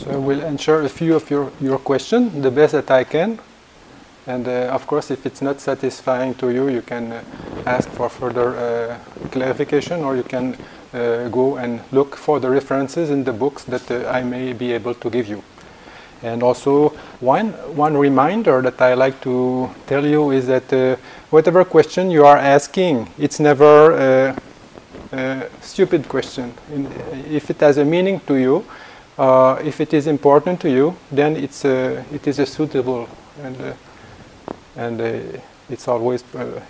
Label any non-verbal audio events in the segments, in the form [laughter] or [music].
So I will answer a few of your, your questions the best that I can. And uh, of course, if it's not satisfying to you, you can uh, ask for further uh, clarification or you can uh, go and look for the references in the books that uh, I may be able to give you. And also, one, one reminder that I like to tell you is that uh, whatever question you are asking, it's never a stupid question. In, if it has a meaning to you, uh, if it is important to you, then it's a, it is a suitable and uh, and uh, it's always uh,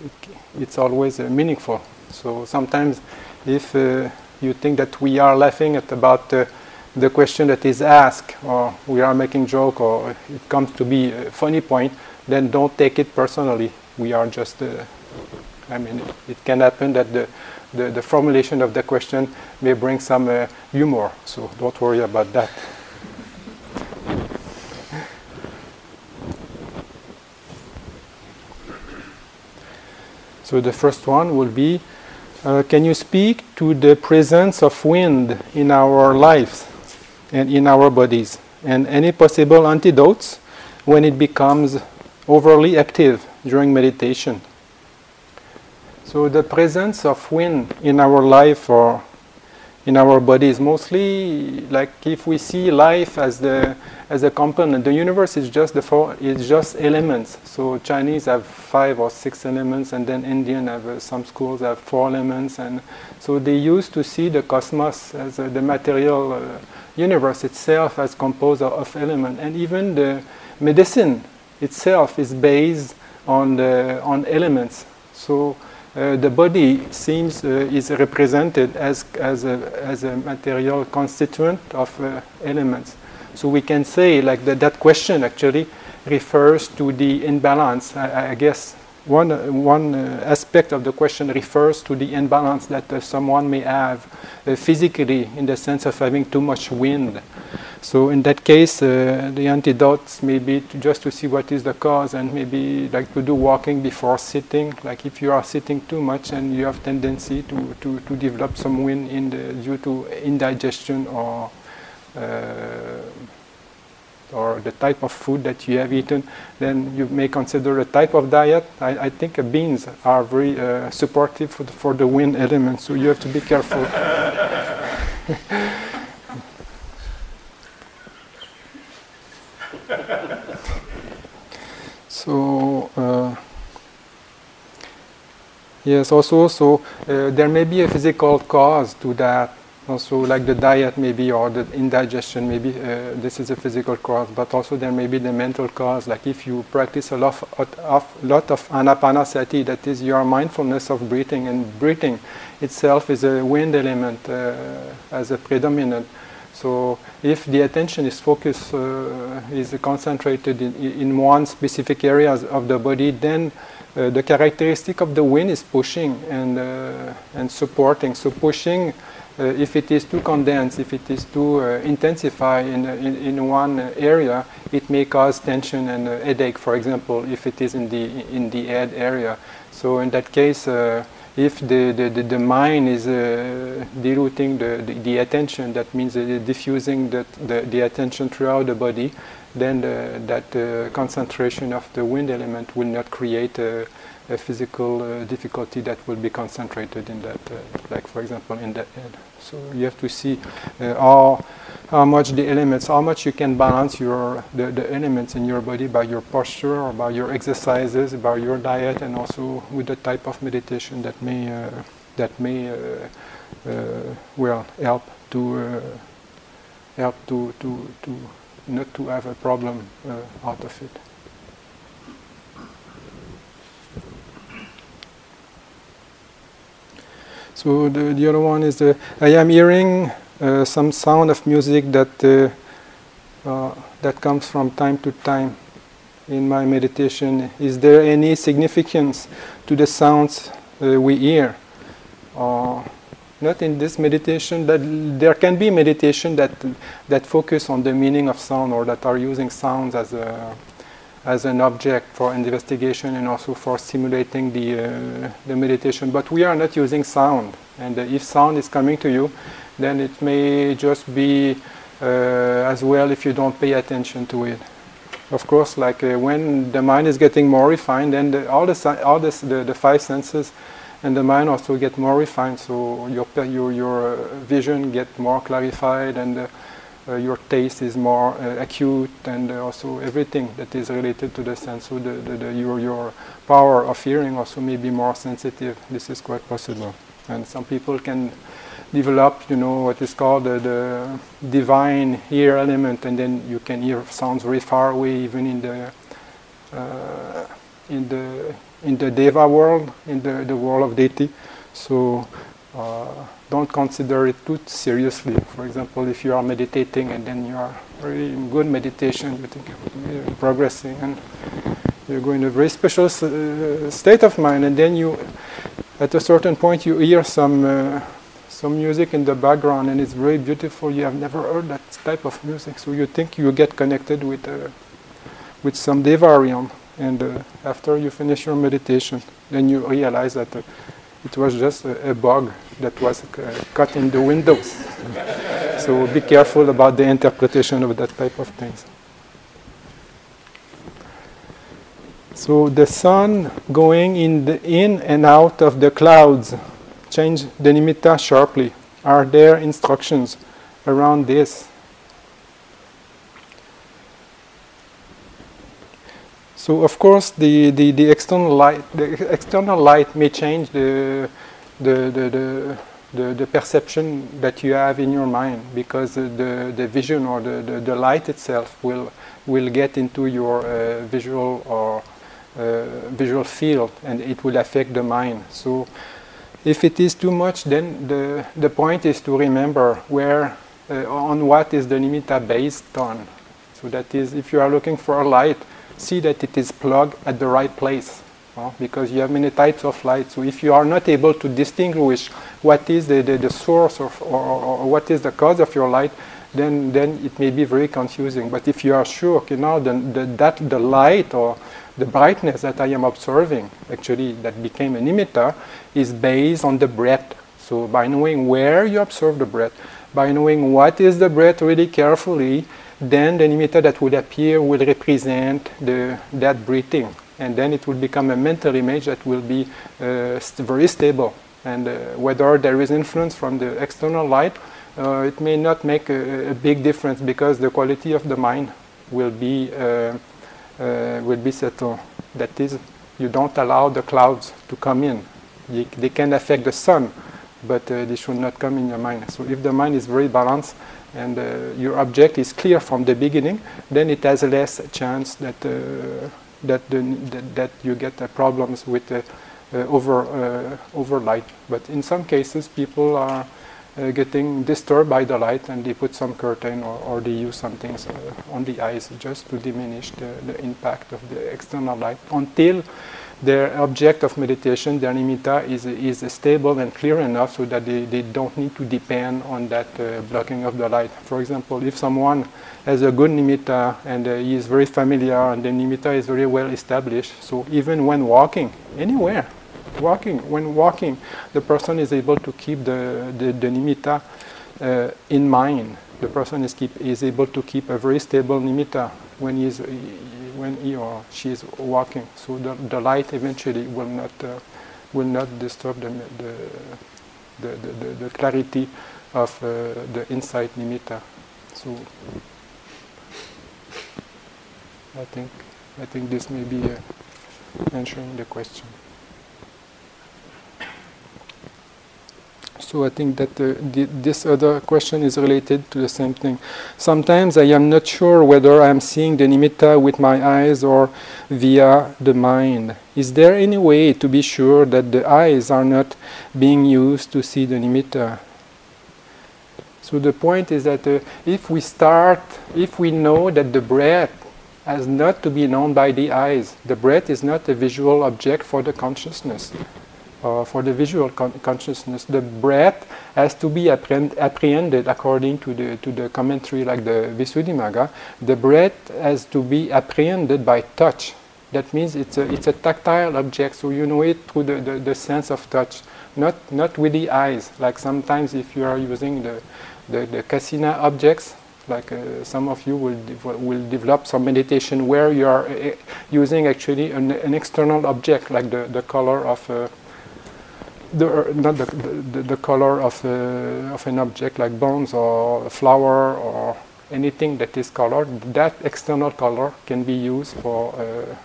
it's always uh, meaningful. So sometimes, if you think that we are laughing at about the question that is asked, or we are making joke, or it comes to be a funny point, then don't take it personally. We are just I mean, it can happen that the, the, the, formulation of the question may bring some uh, humor, so don't worry about that. So the first one will be, uh, can you speak to the presence of wind in our lives and in our bodies, and any possible antidotes when it becomes overly active during meditation? So the presence of wind in our life or in our body is mostly like if we see life as the as a component. The universe is just the four. It's just elements. So Chinese have five or six elements, and then Indian have uh, some schools have four elements, and so they used to see the cosmos as uh, the material uh, universe itself as composed of elements, and even the medicine itself is based on the on elements. So uh, the body seems uh, is represented as, as, a, as a material constituent of uh, elements. So we can say like that, that question actually refers to the imbalance. I, I guess one, one aspect of the question refers to the imbalance that someone may have physically in the sense of having too much wind. So in that case, uh, the antidotes may be to just to see what is the cause and maybe like to do walking before sitting. Like if you are sitting too much and you have tendency to, to, to develop some wind in the, due to indigestion or uh, or the type of food that you have eaten, then you may consider a type of diet. I, I think uh, beans are very uh, supportive for the, for the wind element, so you have to be careful. [laughs] so uh, yes, also so uh, there may be a physical cause to that. Also like the diet maybe or the indigestion maybe uh, this is a physical cause but also there may be the mental cause. Like if you practice a lot of, of, lot of anapanasati that is your mindfulness of breathing and breathing itself is a wind element uh, as a predominant so if the attention is focused uh, is concentrated in, in one specific areas of the body then uh, the characteristic of the wind is pushing and uh, and supporting so pushing uh, if it is too condensed, if it is too uh, intensified in, uh, in, in, one area, it may cause tension and headache, for example, if it is in the, in the head area. So in that case, if the, the, the, the, mind is uh, diluting the, the, the, attention, that means uh, diffusing the, the, the, attention throughout the body, then that uh, concentration of the wind element will not create a, a physical uh, difficulty that will be concentrated in that, uh, like for example in the head. So you have to see uh, how, much the elements, how much you can balance your the, the elements in your body by your posture or by your exercises, by your diet, and also with the type of meditation that may uh, that may uh, uh, well help to help to, to, to not to have a problem out of it. So the, the other one is the I am hearing uh, some sound of music that uh, uh, that comes from time to time in my meditation. Is there any significance to the sounds uh, we hear? Not in this meditation. but there can be meditation that that focus on the meaning of sound or that are using sounds as a as an object for investigation and also for stimulating the, uh, the meditation. But we are not using sound. And uh, if sound is coming to you, then it may just be uh, as well if you don't pay attention to it. Of course, like uh, when the mind is getting more refined, then the, all, the, all the, the five senses and the mind also get more refined. So your your your uh, vision get more clarified, and uh, uh, your taste is more acute, and also everything that is related to the sense. So the, the, the, your your power of hearing also may be more sensitive. This is quite possible, and some people can develop, you know, what is called the, the divine ear element, and then you can hear sounds very far away, even in the uh, in the in the Deva world, in the, the world of deity. So uh, don't consider it too seriously. For example, if you are meditating and then you are really in good meditation, you think you're progressing and you go in a very special uh, state of mind, and then you, at a certain point, you hear some uh, some music in the background, and it's very beautiful. You have never heard that type of music, so you think you get connected with uh, with some Deva realm and uh, after you finish your meditation, then you realize that uh, it was just a, a, bug that was uh, cut in the windows. [laughs] so be careful about the interpretation of that type of things. So the sun going in, the, in and out of the clouds change the nimitta sharply. Are there instructions around this? So of course the, the, the external light the external light may change the the, the, the, the, the perception that you have in your mind because the, the vision or the, the, the light itself will will get into your uh, visual or uh, visual field and it will affect the mind. So if it is too much then the, the point is to remember where uh, on what is the nimitta based on. So that is if you are looking for a light see that it is plugged at the right place. because you have many types of light. So if you are not able to distinguish what is the, the, the source of, or, or, what is the cause of your light, then, then it may be very confusing. But if you are sure, okay, now the, the, that the light or the brightness that I am observing, actually that became an nimitta, is based on the breath. So by knowing where you observe the breath, by knowing what is the breath really carefully, then the nimitta that will appear will represent the, that breathing. And then it will become a mental image that will be uh, st very stable. And uh, whether there is influence from the external light, uh, it may not make a, a, big difference because the quality of the mind will be, uh, will be settled. That is, you don't allow the clouds to come in. They, can affect the sun, but uh, they should not come in your mind. So if the mind is very balanced, and uh, your object is clear from the beginning, then it has less chance that uh, that, the, that, that you get uh, problems with over over light. But in some cases, people are uh, getting disturbed by the light and they put some curtain or, or they use something uh, on the eyes just to diminish the, the impact of the external light until their object of meditation, their nimitta, is, is stable and clear enough so that they, they don't need to depend on that uh, blocking of the light. For example, if someone has a good nimitta and uh, he is very familiar and the nimitta is very well established, so even when walking, anywhere, walking, when walking, the person is able to keep the, the, the nimitta uh, in mind. The person is, keep, is able to keep a very stable nimitta when he is when he or she is walking. So the, the light eventually will not uh, will not disturb the the, the, the, the clarity of uh, the insight nimitta. So I think I think this may be uh, answering the question. So I think that uh, the, this other question is related to the same thing. Sometimes I am not sure whether I am seeing the nimitta with my eyes or via the mind. Is there any way to be sure that the eyes are not being used to see the nimitta? So the point is that uh, if we start, if we know that the breath has not to be known by the eyes, the breath is not a visual object for the consciousness uh, for the visual con consciousness, the breath has to be apprehend apprehended according to the to the commentary like the Visuddhimagga. The breath has to be apprehended by touch. That means it's a it's a tactile object, so you know it through the, the, the sense of touch, not not with the eyes. Like sometimes if you are using the the, the kasina objects, Like uh, some of you will will develop some meditation where you are uh, using actually an, an, external object, like the, the color of uh, the not the, the, the color of uh, of an object like bones or a flower or anything that is colored. That external color can be used for uh,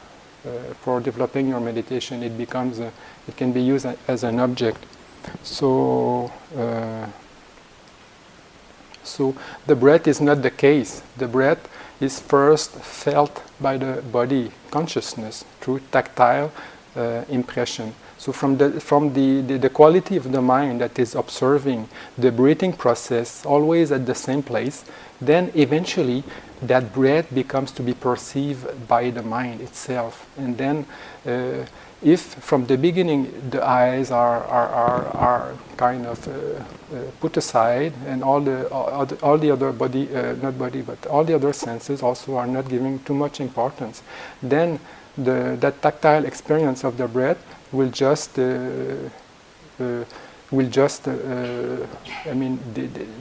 uh, for developing your meditation. It becomes it can be used as an object. So. So the breath is not the case. The breath is first felt by the body consciousness through tactile uh, impression. So from the from the, the, the, quality of the mind that is observing the breathing process always at the same place, then eventually that breath becomes to be perceived by the mind itself. And then uh, if from the beginning the eyes are, are, are, are kind of uh, uh, put aside and all the, all, all the other body, uh, not body, but all the other senses also are not giving too much importance, then the, that tactile experience of the breath will just uh, uh, will just, uh, I mean,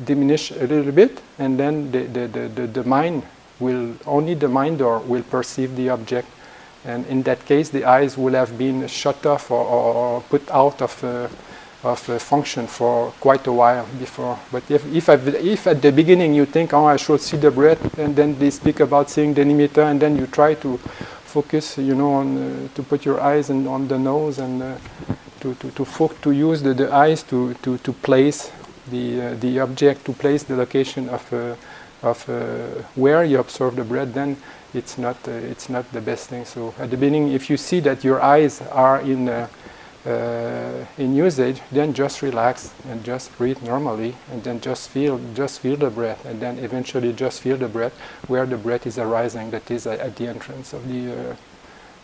diminish a little bit, and then the, the, the, the, mind will, only the mind or will perceive the object and in that case, the eyes will have been shut off or, or put out of, uh, of uh, function for quite a while before. But if, if, if, at the beginning you think, oh, I should see the breath, and then they speak about seeing the nimitta, and then you try to focus, you know, on, uh, to put your eyes in, on the nose and uh, to, to, to, fo- to use the, the eyes to, to, to place the, uh, the object, to place the location of, of where you observe the breath, then it's not it's not the best thing. So at the beginning, if you see that your eyes are in uh, uh, in usage, then just relax and just breathe normally, and then just feel just feel the breath, and then eventually just feel the breath where the breath is arising. That is at the entrance of the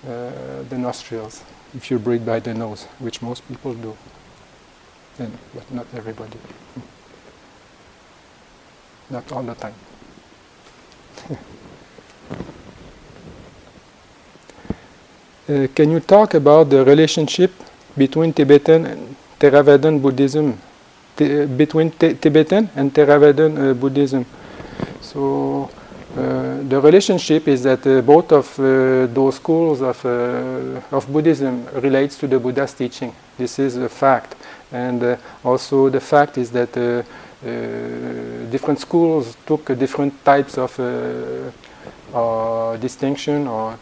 uh, the nostrils. If you breathe by the nose, which most people do, but not everybody. [laughs] Not all the time. [laughs] Uh, can you talk about the relationship between Tibetan and Theravadan Buddhism, t- between t- Tibetan and Theravadan uh, Buddhism? So uh, the relationship is that uh, both of uh, those schools of, uh, of Buddhism relates to the Buddha's teaching. This is a fact, and also the fact is that different schools took different types of distinction or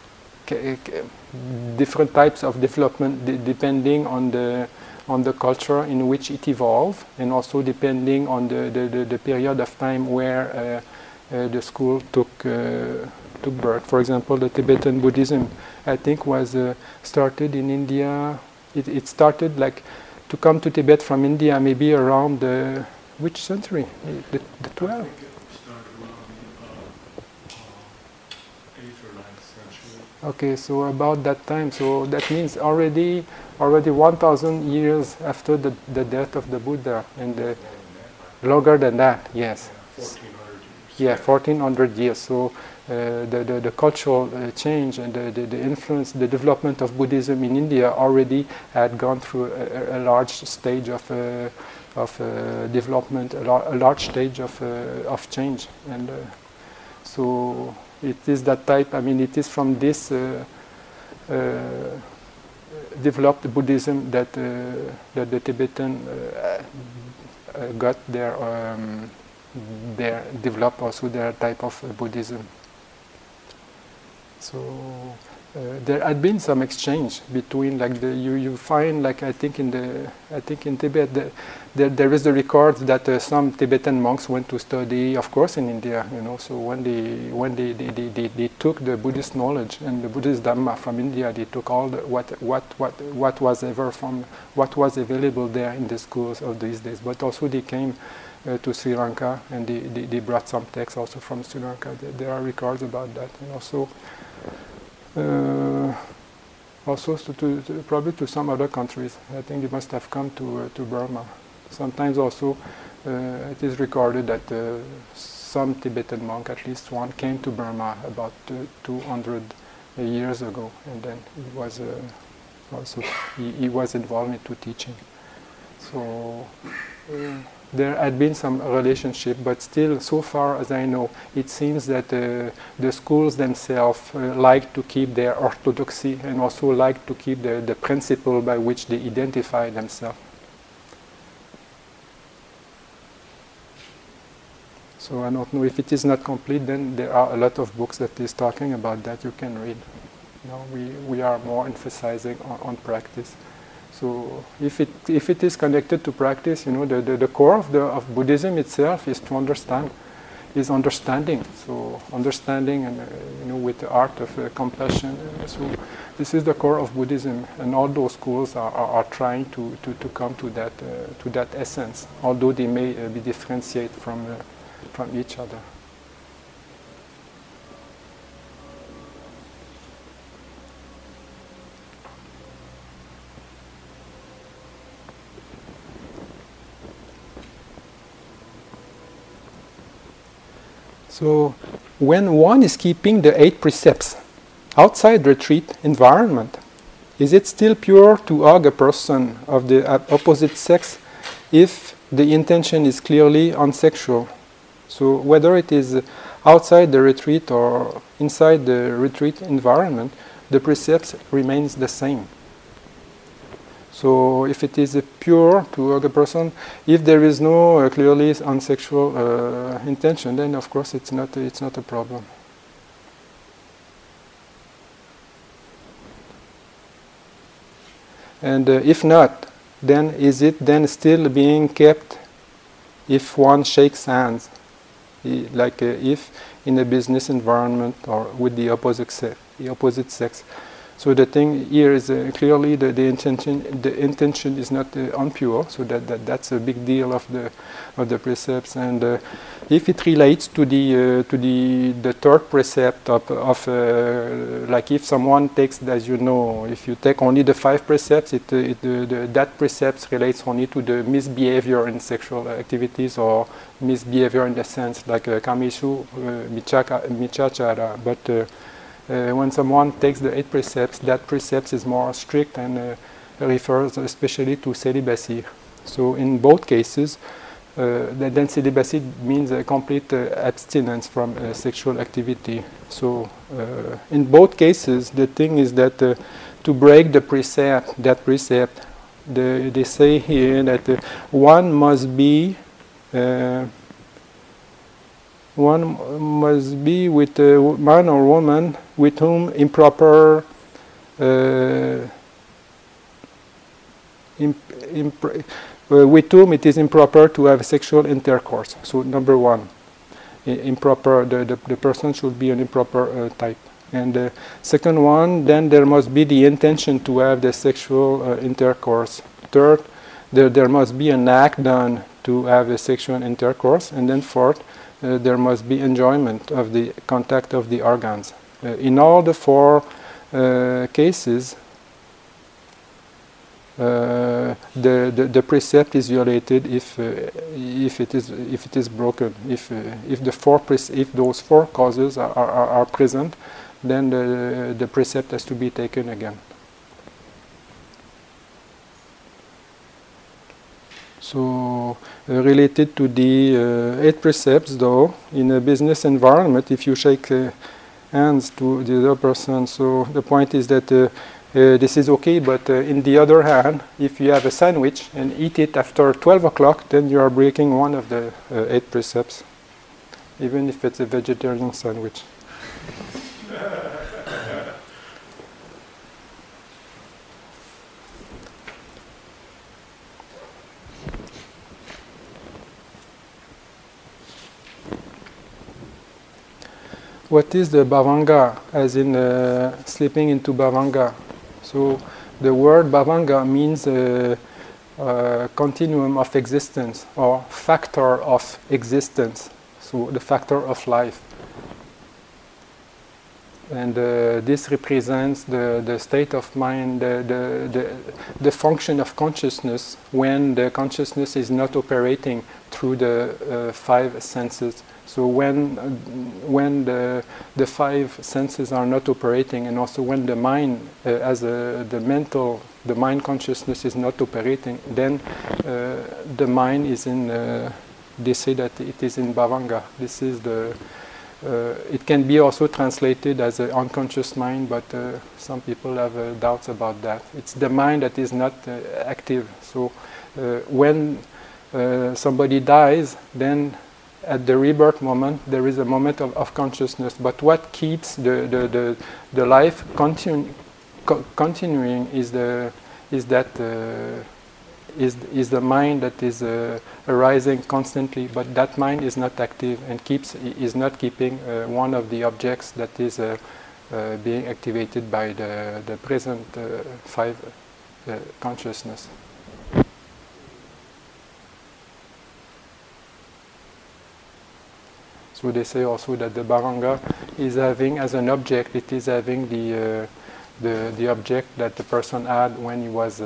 different types of development depending on the on the culture in which it evolved and also depending on the, the, the, the period of time where uh, uh, the school took uh, took birth. For example, the Tibetan Buddhism, I think, was started in India. It, it started like to come to Tibet from India maybe around the which century? The, the 12th. Okay, so about that time, so that means already already 1,000 years after the, the death of the Buddha, and the, longer than that, yes. Yeah, 1400 years. So uh, the, the, the, cultural uh, change and the, the, the, influence, the development of Buddhism in India already had gone through a, a large stage of, uh, of uh, development, a, lar- a, large stage of, uh, of change. And uh, so it is that type, I mean, it is from this uh, uh, developed Buddhism that, uh, that the Tibetan got their, um, their, developed also their type of Buddhism. So uh, there had been some exchange between like the you, you find like I think in the I think in Tibet the, the, there is the record that uh, some Tibetan monks went to study of course in India you know. So when they when they, they, they, they, they took the Buddhist knowledge and the Buddhist Dhamma from India they took all the, what what what what was ever from what was available there in the schools of these days. But also they came uh, to Sri Lanka and they, they, they, brought some texts also from Sri Lanka. There, there are records about that. And also also to, to, probably to some other countries. I think it must have come to, uh, to Burma. Sometimes also uh, it is recorded that uh, some Tibetan monk, at least one, came to Burma about 200 years ago, and then he was uh, also he, he, was involved into teaching. So there had been some relationship, but still, so far as I know, it seems that uh, the schools themselves uh, like to keep their orthodoxy and also like to keep the, the principle by which they identify themselves. So I don't know if it is not complete. Then there are a lot of books that is talking about that you can read. Know, we we are more emphasizing on, on practice. So if it if it is connected to practice, you know, the, the, the core of the of Buddhism itself is to understand, is understanding. So understanding and uh, you know with the art of uh, compassion. So this is the core of Buddhism, and all those schools are, are, are trying to, to, to come to that uh, to that essence, although they may uh, be differentiated from uh, from each other. So, when one is keeping the eight precepts outside retreat environment, is it still pure to hug a person of the opposite sex if the intention is clearly unsexual? So, whether it is outside the retreat or inside the retreat environment, the precepts remains the same. So if it is pure to other person, if there is no uh, clearly unsexual uh, intention, then of course it's not it's not a problem. And uh, if not, then is it then still being kept if one shakes hands, like uh, if in a business environment or with the opposite sex, the opposite sex? So the thing here is uh, clearly the, the intention the intention is not uh, unpure. So that, that that's a big deal of the of the precepts. And uh, if it relates to the uh, to the the third precept of, of uh, like if someone takes as you know if you take only the five precepts, it, uh, it the, that precepts relates only to the misbehavior in sexual activities or misbehavior in the sense like uh, kamesu micchacara, but uh, when someone takes the eight precepts, that precept is more strict and uh, refers especially to celibacy. So in both cases, uh, then celibacy means a complete uh, abstinence from uh, sexual activity. So uh, in both cases, the thing is that to break the precept, that precept, the, they say here that one must be one must be with a man or woman with whom improper uh, imp, imp, uh, with whom it is improper to have sexual intercourse. So number one, improper. The, the, the person should be an improper uh, type. And the second one, then there must be the intention to have the sexual uh, intercourse. Third, there, there must be an act done to have a sexual intercourse. And then fourth, uh, there must be enjoyment of the contact of the organs. Uh, in all the four uh, cases, uh, the, the, the precept is violated if uh, if it is if it is broken if uh, if the four if those four causes are, are, are present then the the precept has to be taken again So uh, related to the uh, eight precepts, though, in a business environment, if you shake uh, hands to the other person, so the point is that uh, uh, this is okay, but uh, in the other hand, if you have a sandwich and eat it after 12 o'clock, then you are breaking one of the eight precepts, even if it's a vegetarian sandwich. [laughs] what is the bhavanga, as in uh, sleeping into bhavanga? So the word bhavanga means a, a, continuum of existence or factor of existence, so the factor of life. And uh, this represents the, the state of mind, the, the, the, the, function of consciousness when the consciousness is not operating through the uh, five senses. So when, uh, when the, the five senses are not operating and also when the mind uh, as a, the mental, the mind consciousness is not operating, then uh, the mind is in, uh, they say that it is in bhavanga. This is the, it can be also translated as an unconscious mind, but uh, some people have uh, doubts about that. It's the mind that is not uh, active. So uh, when uh, somebody dies, then at the rebirth moment, there is a moment of, of consciousness. But what keeps the, the, the, the life continu- co- continuing is, the, is that is, is the mind that is uh, arising constantly, but that mind is not active and keeps is not keeping uh, one of the objects that is uh, uh being activated by the, the present uh, five uh, consciousness. So they say also that the bhavanga is having as an object, it is having the, the, the object that the person had when he was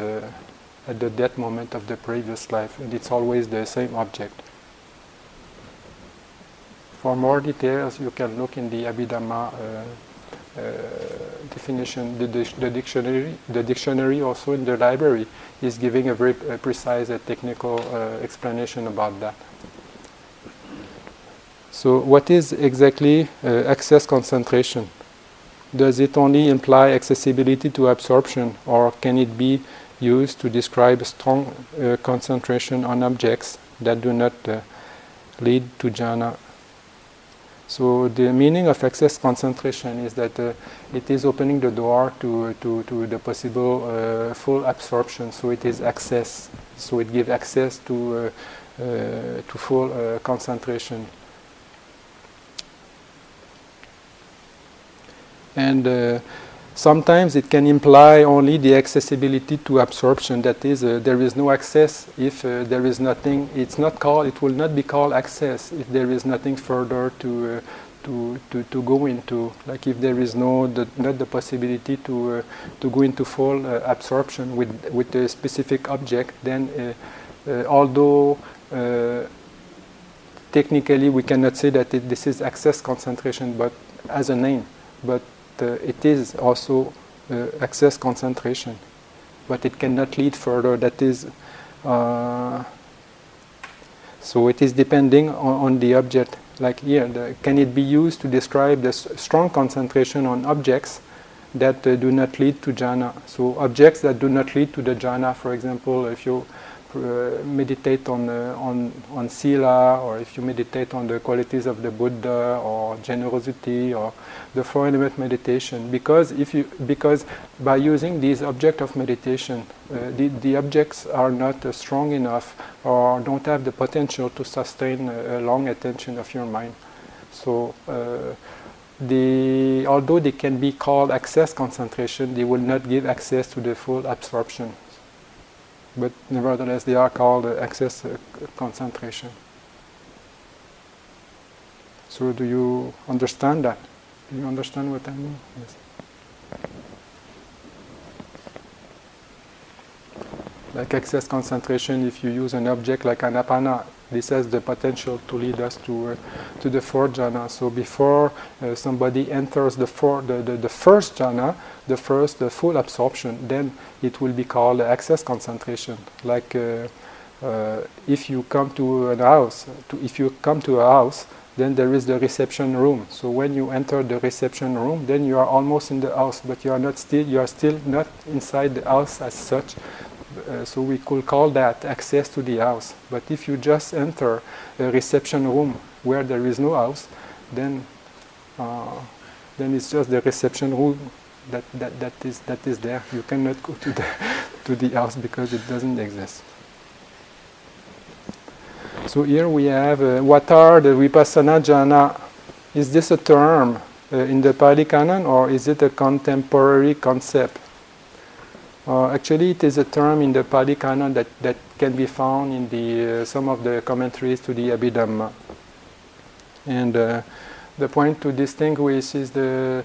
at the death moment of the previous life, and it's always the same object. For more details, you can look in the Abhidhamma uh, uh, definition. The, the, dictionary, the dictionary also in the library is giving a very uh, precise technical uh, explanation about that. So, what is exactly uh, access concentration? Does it only imply accessibility to absorption, or can it be used to describe strong uh, concentration on objects that do not uh, lead to jhana. So the meaning of access concentration is that uh, it is opening the door to, to, to the possible uh, full absorption. So it is access. So it gives access to, uh, uh, to full concentration. And Sometimes it can imply only the accessibility to absorption. That is, uh, there is no access if uh, there is nothing. It's not called. It will not be called access if there is nothing further to uh, to, to, to go into. Like if there is no the, not the possibility to uh, to go into full uh, absorption with with a specific object, then uh, although technically we cannot say that it, this is access concentration, but as a name, but it is also uh, access concentration, but it cannot lead further. That is, uh, so it is depending on, on the object. Like here, the, can it be used to describe the strong concentration on objects that uh, do not lead to jhana? So objects that do not lead to the jhana, for example, if you uh, meditate on, uh, on, on sila, or if you meditate on the qualities of the Buddha, or generosity, or the four element meditation, because if you because by using these object of meditation, uh, the, the objects are not uh, strong enough or don't have the potential to sustain a, a long attention of your mind. So. Uh, the, although they can be called access concentration, they will not give access to the full absorption but nevertheless they are called access uh, concentration. So do you understand that? Do you understand what I mean? Yes. Like access concentration, if you use an object like anapana, this has the potential to lead us to uh, to the fourth jhana. So before uh, somebody enters the, four, the, the, the, first jhana, the first the full absorption, then it will be called access concentration. Like uh, uh, if you come to a house, to, if you come to a house, then there is the reception room. So when you enter the reception room, then you are almost in the house, but you are not still you are still not inside the house as such. Uh, so we could call that access to the house. But if you just enter a reception room where there is no house, then uh, then it's just the reception room that, that, that is that is there. You cannot go to the [laughs] to the house because it doesn't exist. So here we have uh, what are the vipassana jhana? Is this a term uh, in the Pali Canon or is it a contemporary concept? Uh, actually, it is a term in the Pali Canon that, that can be found in the, uh, some of the commentaries to the Abhidhamma. And uh, the point to distinguish is the,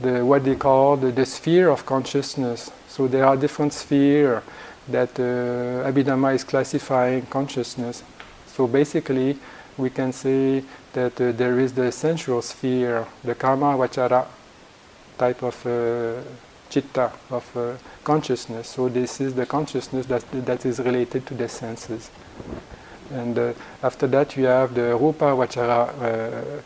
the what they call the, the sphere of consciousness. So there are different spheres that uh, Abhidhamma is classifying consciousness. So basically, we can say that uh, there is the sensual sphere, the kama vachara type of uh, chitta, of consciousness. So this is the consciousness that, that is related to the senses. And uh, after that, you have the rupa vachara uh,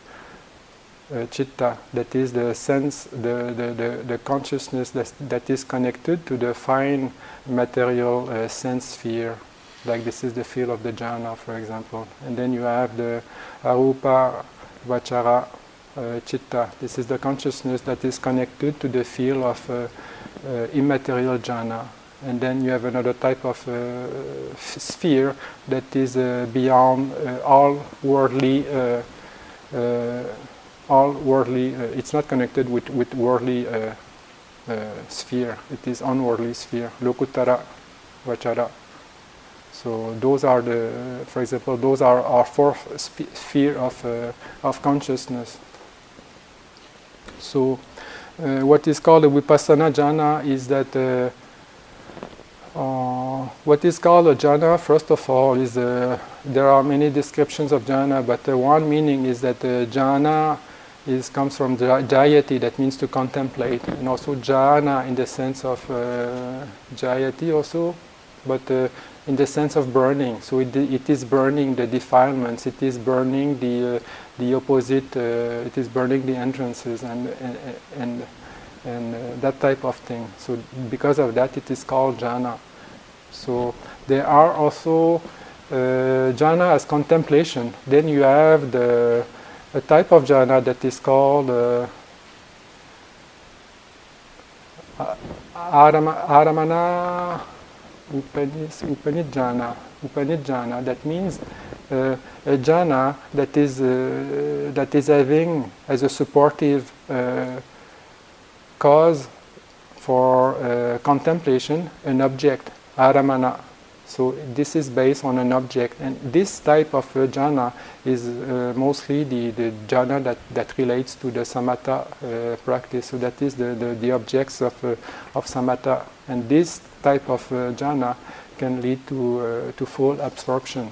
uh, chitta, that is the sense, the, the, the, the consciousness that, that is connected to the fine material uh, sense sphere. Like this is the field of the jhana, for example. And then you have the arupa vachara uh, chitta. This is the consciousness that is connected to the field of uh, uh, immaterial jhana. And then you have another type of uh, sphere that is beyond all worldly all worldly, uh, it's not connected with, with worldly uh, uh, sphere, it is unworldly sphere, lokuttara vachara. So those are the, for example, those are our fourth sphere of, uh, of consciousness. So uh, what is called a vipassana jhana is that uh, uh, what is called a jhana, first of all, is uh, there are many descriptions of jhana, but one meaning is that uh, jhana is comes from jhayati, that means to contemplate, and also jhana in the sense of uh, jhayati also, but uh, in the sense of burning. So it, it is burning the defilements, it is burning the uh, the opposite, uh, it is burning the entrances and and and, and uh, that type of thing. So because of that, it is called jhana. So there are also uh, jhana as contemplation. Then you have the a type of jhana that is called uh, Arammana Upanijjhana. Upanijjhana. That means uh, a jhana that is uh, that is having as a supportive uh, cause for uh, contemplation an object, arammana. So this is based on an object, and this type of uh, jhana is uh, mostly the, the jhana that, that relates to the samatha practice. So that is the, the, the objects of, of samatha, and this type of uh, jhana can lead to, uh, to full absorption.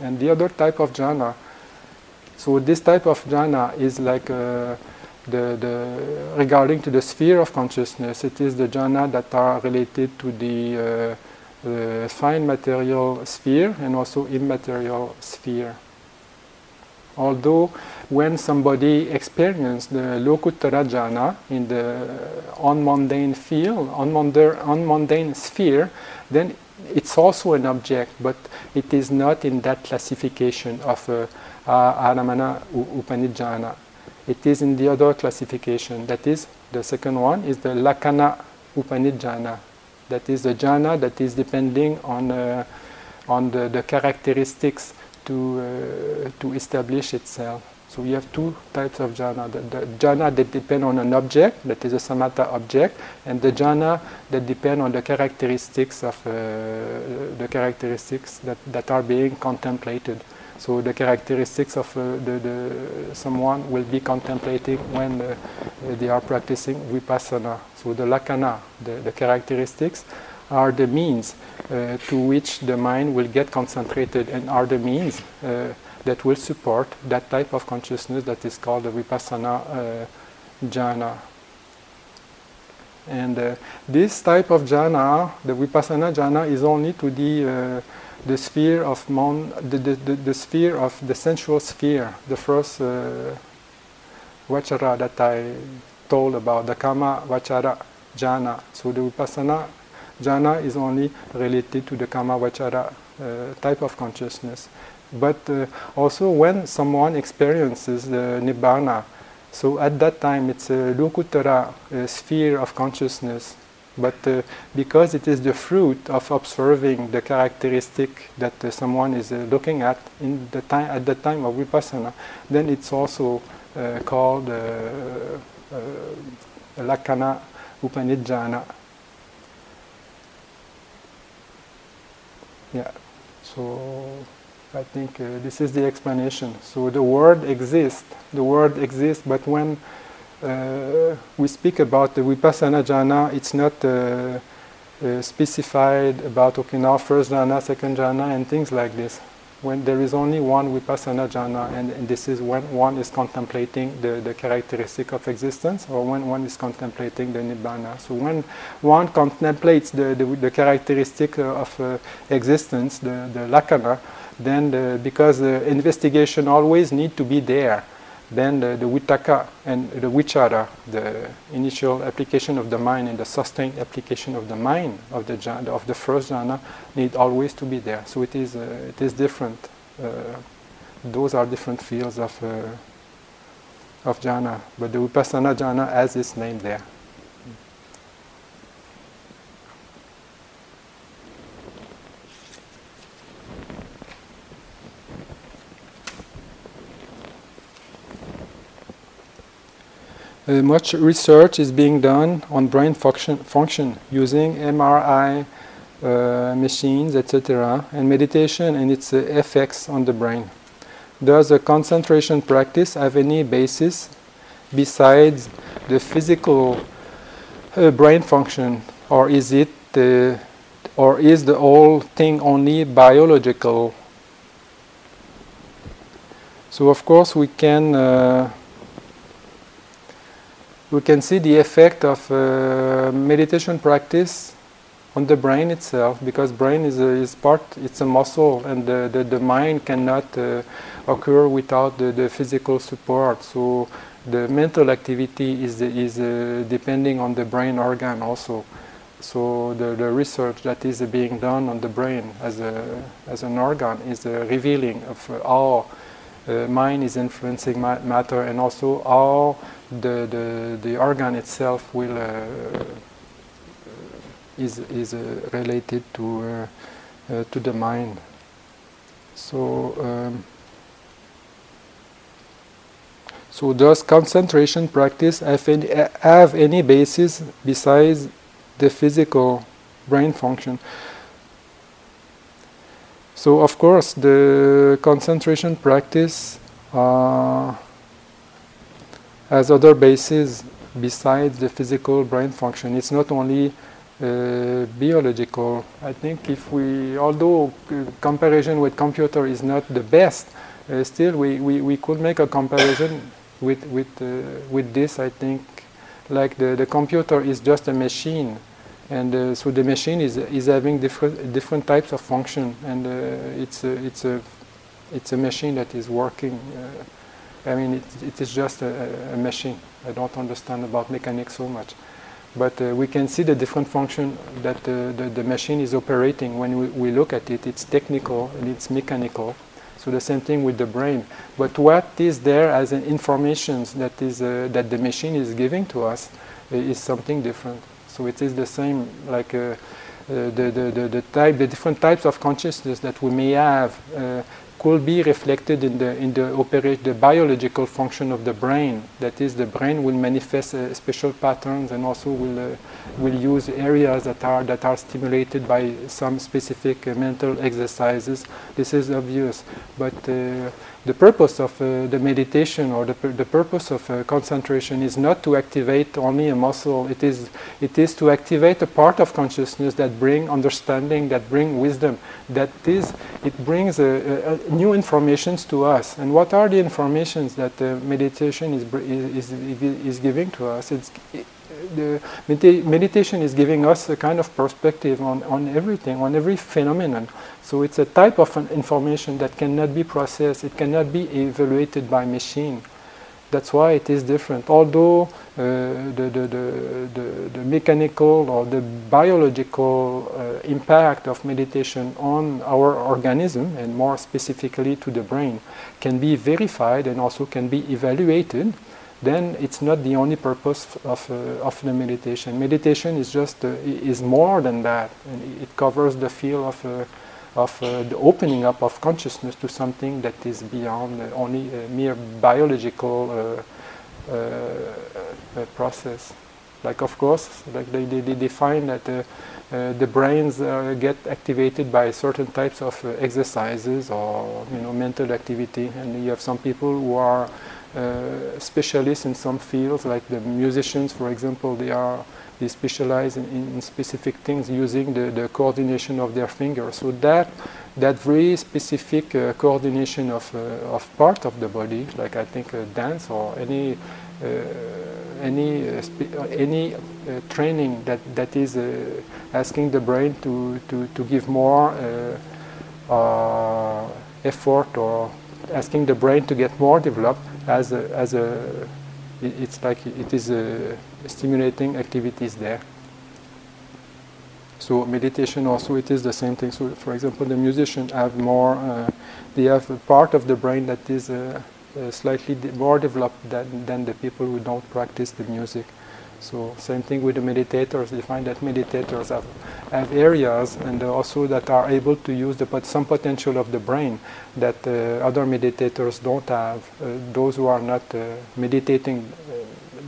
And the other type of jhana, so this type of jhana is like the, the regarding to the sphere of consciousness. It is the jhana that are related to the the fine material sphere and also immaterial sphere. Although when somebody experiences the lokuttara jhana in the unmundane field, unmundane sphere, then it's also an object, but it is not in that classification of uh, uh, Arammana Upanijjhana. It is in the other classification. That is, the second one is the lakkhana Upanijjhana. That is the jhana that is depending on, uh, on the, the characteristics to, uh, to establish itself. So we have two types of jhana. The, the, jhana that depend on an object, that is a samatha object, and the jhana that depend on the characteristics of uh, the characteristics that, that are being contemplated. So the characteristics of uh, the, the, someone will be contemplating when uh, they are practicing vipassana. So the lakkhana, the, the characteristics, are the means uh, to which the mind will get concentrated and are the means uh, that will support that type of consciousness that is called the vipassana uh, jhana. And uh, this type of jhana, the vipassana jhana, is only to the the sphere of mon, the, the, the, the, sphere of the sensual sphere, the first uh, vachara that I told about, the kama vachara jhana. So the vipassana jhana is only related to the kama vachara uh, type of consciousness. But uh, also when someone experiences the nibbana, so at that time it's a lokuttara uh, sphere of consciousness but uh, because it is the fruit of observing the characteristic that uh, someone is uh, looking at in the time at the time of vipassana, then it's also uh, called uh, uh, Lakkhana Upanijjhana. Yeah, so I think this is the explanation. So the word exists, the word exists, but when uh, we speak about the vipassana jhana, it's not uh, uh, specified about okay now first jhana, second jhana, and things like this. When there is only one vipassana jhana, and, and this is when one is contemplating the, the characteristic of existence, or when one is contemplating the nibbana. So when one contemplates the, the, the characteristic of uh, existence, the, the lakkhana, then the, because the investigation always need to be there then the, the vitakka and the vichara, the initial application of the mind and the sustained application of the mind of the jhana, of the first jhana, need always to be there. So it is uh, it is different. Uh, those are different fields of uh, of jhana, but the vipassana jhana has its name there. Uh, much research is being done on brain function, function using MRI uh, machines, etc., and meditation and its uh, effects on the brain. Does a concentration practice have any basis besides the physical uh, brain function, or is it or is the whole thing only biological? So, of course, we can uh, we can see the effect of uh, meditation practice on the brain itself because brain is, a, is part it's a muscle and the, the, the mind cannot uh, occur without the, the physical support. So the mental activity is, is uh, depending on the brain organ also. So the, the research that is being done on the brain as, a, as an organ is uh, revealing of how uh, mind is influencing ma- matter and also how the, the, the organ itself will uh, is, is uh, related to, uh, to the mind. So, um, so does concentration practice have any, have any basis besides the physical brain function? So of course the concentration practice uh, has other bases besides the physical brain function. It's not only uh, biological. I think if we, although comparison with computer is not the best, uh, still we, we, we could make a comparison with with uh, with this. I think like the, the computer is just a machine, and uh, so the machine is is having different different types of function, and uh, it's a, it's a it's a machine that is working uh, I mean, it, it is just a, a, machine. I don't understand about mechanics so much. But uh, we can see the different function that uh, the, the machine is operating when we, we look at it. It's technical and it's mechanical. So the same thing with the brain. But what is there as an information that, is, uh, that the machine is giving to us is something different. So it is the same like uh, uh, the, the, the, the, type, the different types of consciousness that we may have could be reflected in the in the operate the biological function of the brain. That is, the brain will manifest uh, special patterns and also will uh, will use areas that are that are stimulated by some specific uh, mental exercises. This is obvious, but uh, the purpose of uh, the meditation or the, the purpose of uh, concentration is not to activate only a muscle. It is it is to activate a part of consciousness that bring understanding, that bring wisdom. That is, it brings uh, new informations to us. And what are the informations that uh, meditation is, is, is is giving to us? It's the medita- meditation is giving us a kind of perspective on, on everything, on every phenomenon. So it's a type of information that cannot be processed, it cannot be evaluated by machine. That's why it is different. Although uh, the, the, the, the, mechanical or the biological uh, impact of meditation on our organism, and more specifically to the brain, can be verified and also can be evaluated, then it's not the only purpose of, uh, of the meditation. Meditation is just uh, is more than that, and it covers the field of uh, of uh, the opening up of consciousness to something that is beyond uh, only a mere biological uh, process. Like of course, like they, they, they that the brains get activated by certain types of exercises or you know mental activity, and you have some people who are uh, specialists in some fields, like the musicians, for example, they are they specialize in, in specific things using the, the coordination of their fingers. So that that very specific uh, coordination of uh, of part of the body, like I think uh, dance or any any any training that that is asking the brain to to to give more effort or asking the brain to get more developed as a, as a it's like it is a stimulating activities there. So meditation also it is the same thing. So for example, the musicians have more, uh, they have a part of the brain that is uh, uh, slightly de- more developed than, than the people who don't practice the music. So same thing with the meditators. They find that meditators have, have areas and also that are able to use the, some potential of the brain that uh, other meditators don't have. Uh, those who are not uh, meditating, uh,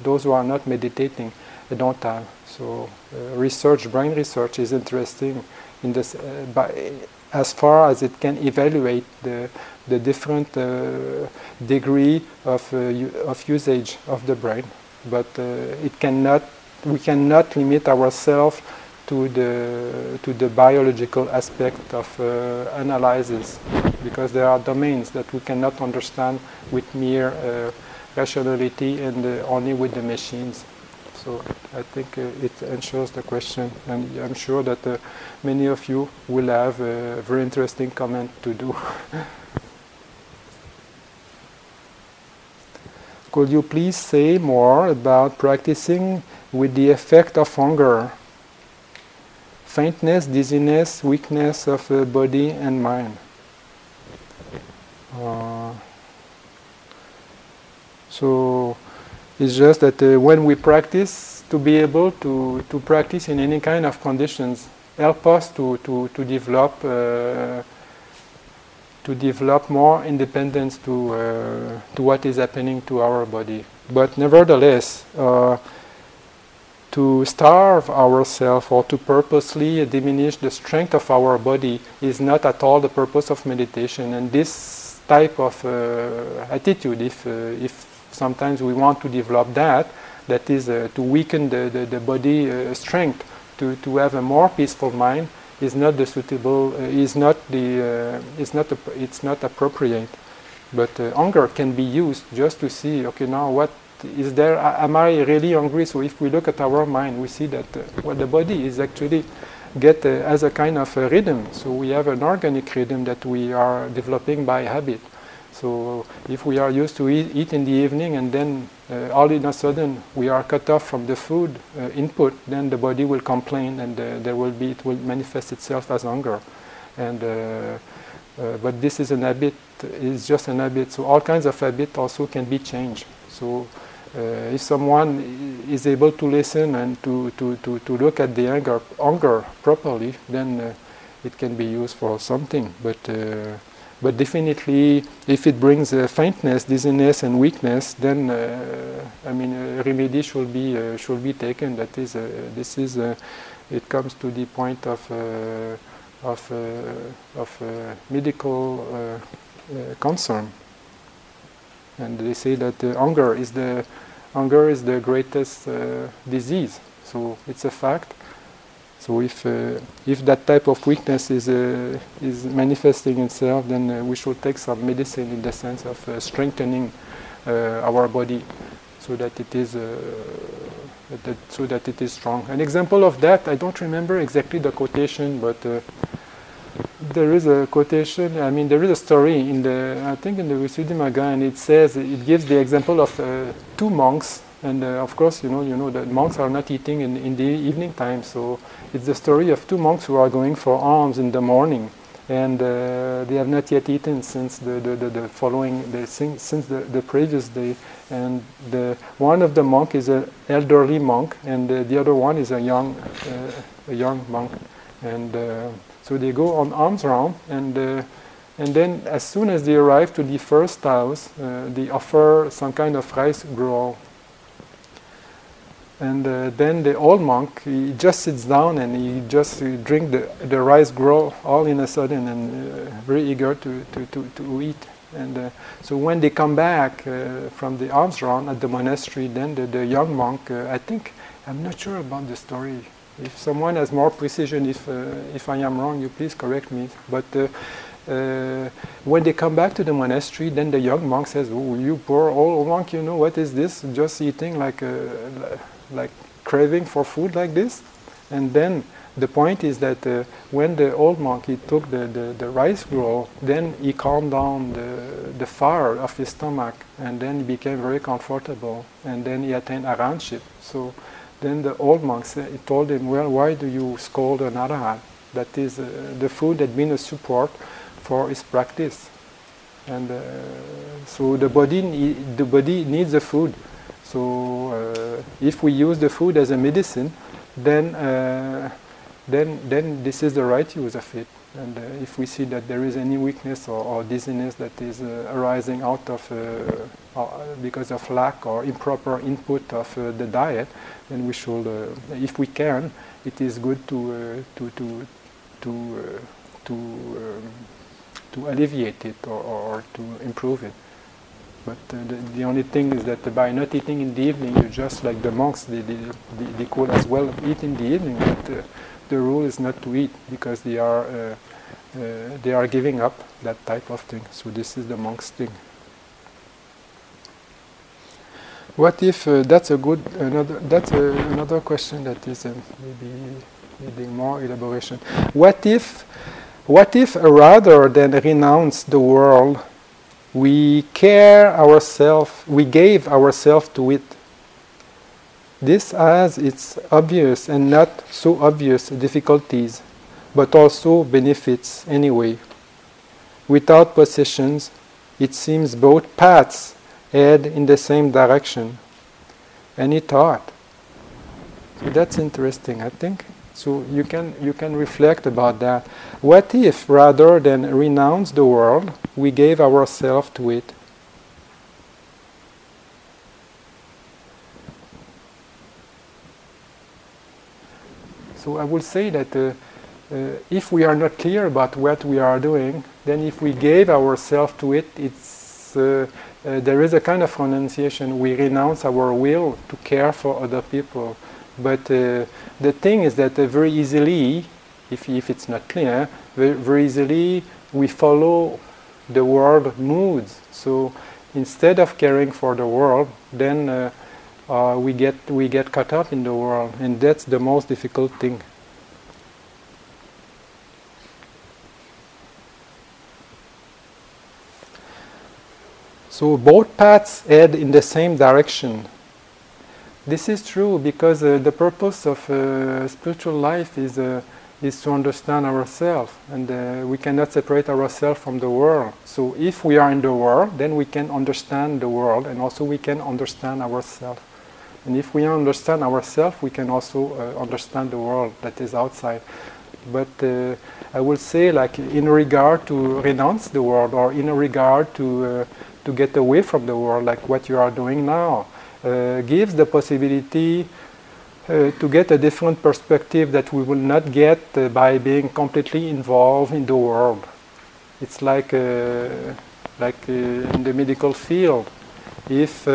those who are not meditating, don't have. So uh, research, brain research, is interesting in this uh, by, as far as it can evaluate the the different degree of of usage of the brain but uh, it cannot, we cannot limit ourselves to the, to the biological aspect of uh, analysis because there are domains that we cannot understand with mere uh, rationality and only with the machines. So I think uh, it answers the question, and I'm sure that uh, many of you will have a very interesting comment to do. [laughs] Could you please say more about practicing with the effect of hunger, faintness, dizziness, weakness of the body and mind? Uh, so it's just that uh, when we practice, to be able to, to practice in any kind of conditions, help us to, to, to develop. Uh, to develop more independence to, uh, to what is happening to our body. But nevertheless, uh, to starve ourselves or to purposely diminish the strength of our body is not at all the purpose of meditation. And this type of uh, attitude, if, uh, if sometimes we want to develop that, that is uh, to weaken the, the, the body uh, strength, to, to have a more peaceful mind, is not the suitable, uh, is not the, uh, is not, it's not appropriate. But uh, hunger can be used just to see, okay, now what is there? Am I really hungry? So if we look at our mind, we see that uh, what the body is actually get uh, as a kind of a rhythm. So we have an organic rhythm that we are developing by habit. So if we are used to eat, eat in the evening and then uh, all in a sudden we are cut off from the food uh, input, then the body will complain and uh, there will be it will manifest itself as hunger. And uh, uh, but this is an habit, is just an habit. So all kinds of habit also can be changed. So uh, if someone is able to listen and to, to, to, to look at the hunger, hunger properly, then it can be used for something. But but definitely, if it brings uh, faintness, dizziness, and weakness, then uh, I mean, a remedy should be uh, should be taken. That is, uh, this is, it comes to the point of of of medical concern, and they say that hunger is the hunger is the greatest disease. So it's a fact. So if uh, if that type of weakness is uh, is manifesting itself, then uh, we should take some medicine in the sense of uh, strengthening uh, our body, so that it is uh, that, so that it is strong. An example of that, I don't remember exactly the quotation, but there is a quotation. I mean, there is a story in the I think in the Visuddhimagga, and it says it gives the example of two monks and uh, of course, you know, you know that monks are not eating in, in the evening time. So it's the story of two monks who are going for alms in the morning, and uh, they have not yet eaten since the, the, the, the following since the, the previous day. And the one of the monk is an elderly monk, and uh, the other one is a young uh, a young monk. And uh, so they go on alms round, and uh, and then as soon as they arrive to the first house, they offer some kind of rice gruel and uh, then the old monk, he just sits down and he just uh, drink the, the rice grow all in a sudden and uh, very eager to, to, to, to eat. And uh, so when they come back uh, from the alms round at the monastery, then the, the young monk, uh, I think, I'm not sure about the story. If someone has more precision, if, if I am wrong, you please correct me. But uh, when they come back to the monastery, then the young monk says, "Oh, you poor old monk, you know what is this? Just eating like, like craving for food like this?" And then the point is that uh, when the old monk he took the, the, the, rice gruel, then he calmed down the, the fire of his stomach, and then he became very comfortable, and then he attained arahantship. So then the old monk said, he told him, well, why do you scold an arahant? That is, uh, the food had been a support for his practice. And uh, so the body, the body needs the food. So uh, if we use the food as a medicine, then uh, then, then this is the right use of it. And uh, if we see that there is any weakness or, or dizziness that is arising out of because of lack or improper input of the diet, then we should, if we can, it is good to to to to to um, to alleviate it or, or, to improve it. But the, the, only thing is that by not eating in the evening, you just like the monks, they, they, they, could as well eat in the evening. But, the rule is not to eat because they are uh, uh, they are giving up that type of thing. So this is the monk's thing. What if uh, that's a good another that's a, another question that is uh, maybe needing more elaboration. What if what if rather than renounce the world, we care ourselves, we gave ourselves to it this has its obvious and not so obvious difficulties, but also benefits anyway. Without possessions, it seems both paths head in the same direction. Any thought? So that's interesting, I think. So you can you can reflect about that. What if rather than renounce the world, we gave ourselves to it? So I would say that uh, uh, if we are not clear about what we are doing, then if we gave ourselves to it, it's, uh, uh, there is a kind of renunciation. We renounce our will to care for other people. But uh, the thing is that uh, very easily, if, if it's not clear, very, very easily we follow the world moods. So instead of caring for the world, then uh, we get we get caught up in the world, and that's the most difficult thing. So both paths head in the same direction. This is true because uh, the purpose of uh, spiritual life is uh, is to understand ourselves, and uh, we cannot separate ourselves from the world. So if we are in the world, then we can understand the world, and also we can understand ourselves. And if we understand ourselves, we can also uh, understand the world that is outside. But uh, I would say, like in regard to renounce the world, or in regard to to get away from the world, like what you are doing now, gives the possibility uh, to get a different perspective that we will not get uh, by being completely involved in the world. It's like like in the medical field, if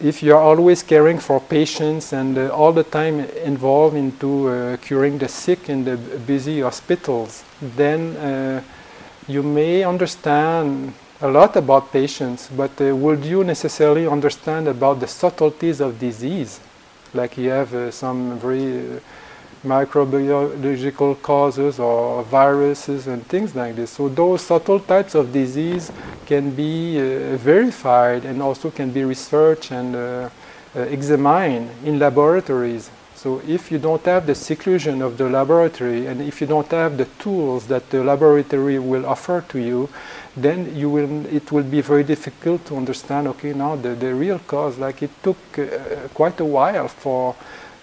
if you are always caring for patients and uh, all the time involved into uh, curing the sick in the busy hospitals, then uh, you may understand a lot about patients, but uh, would you necessarily understand about the subtleties of disease? Like you have uh, some very uh, microbiological causes or viruses and things like this. So those subtle types of disease can be uh, verified and also can be researched and uh, uh, examined in laboratories. So if you don't have the seclusion of the laboratory and if you don't have the tools that the laboratory will offer to you, then you will, it will be very difficult to understand, okay, now the, the real cause, like it took uh, quite a while for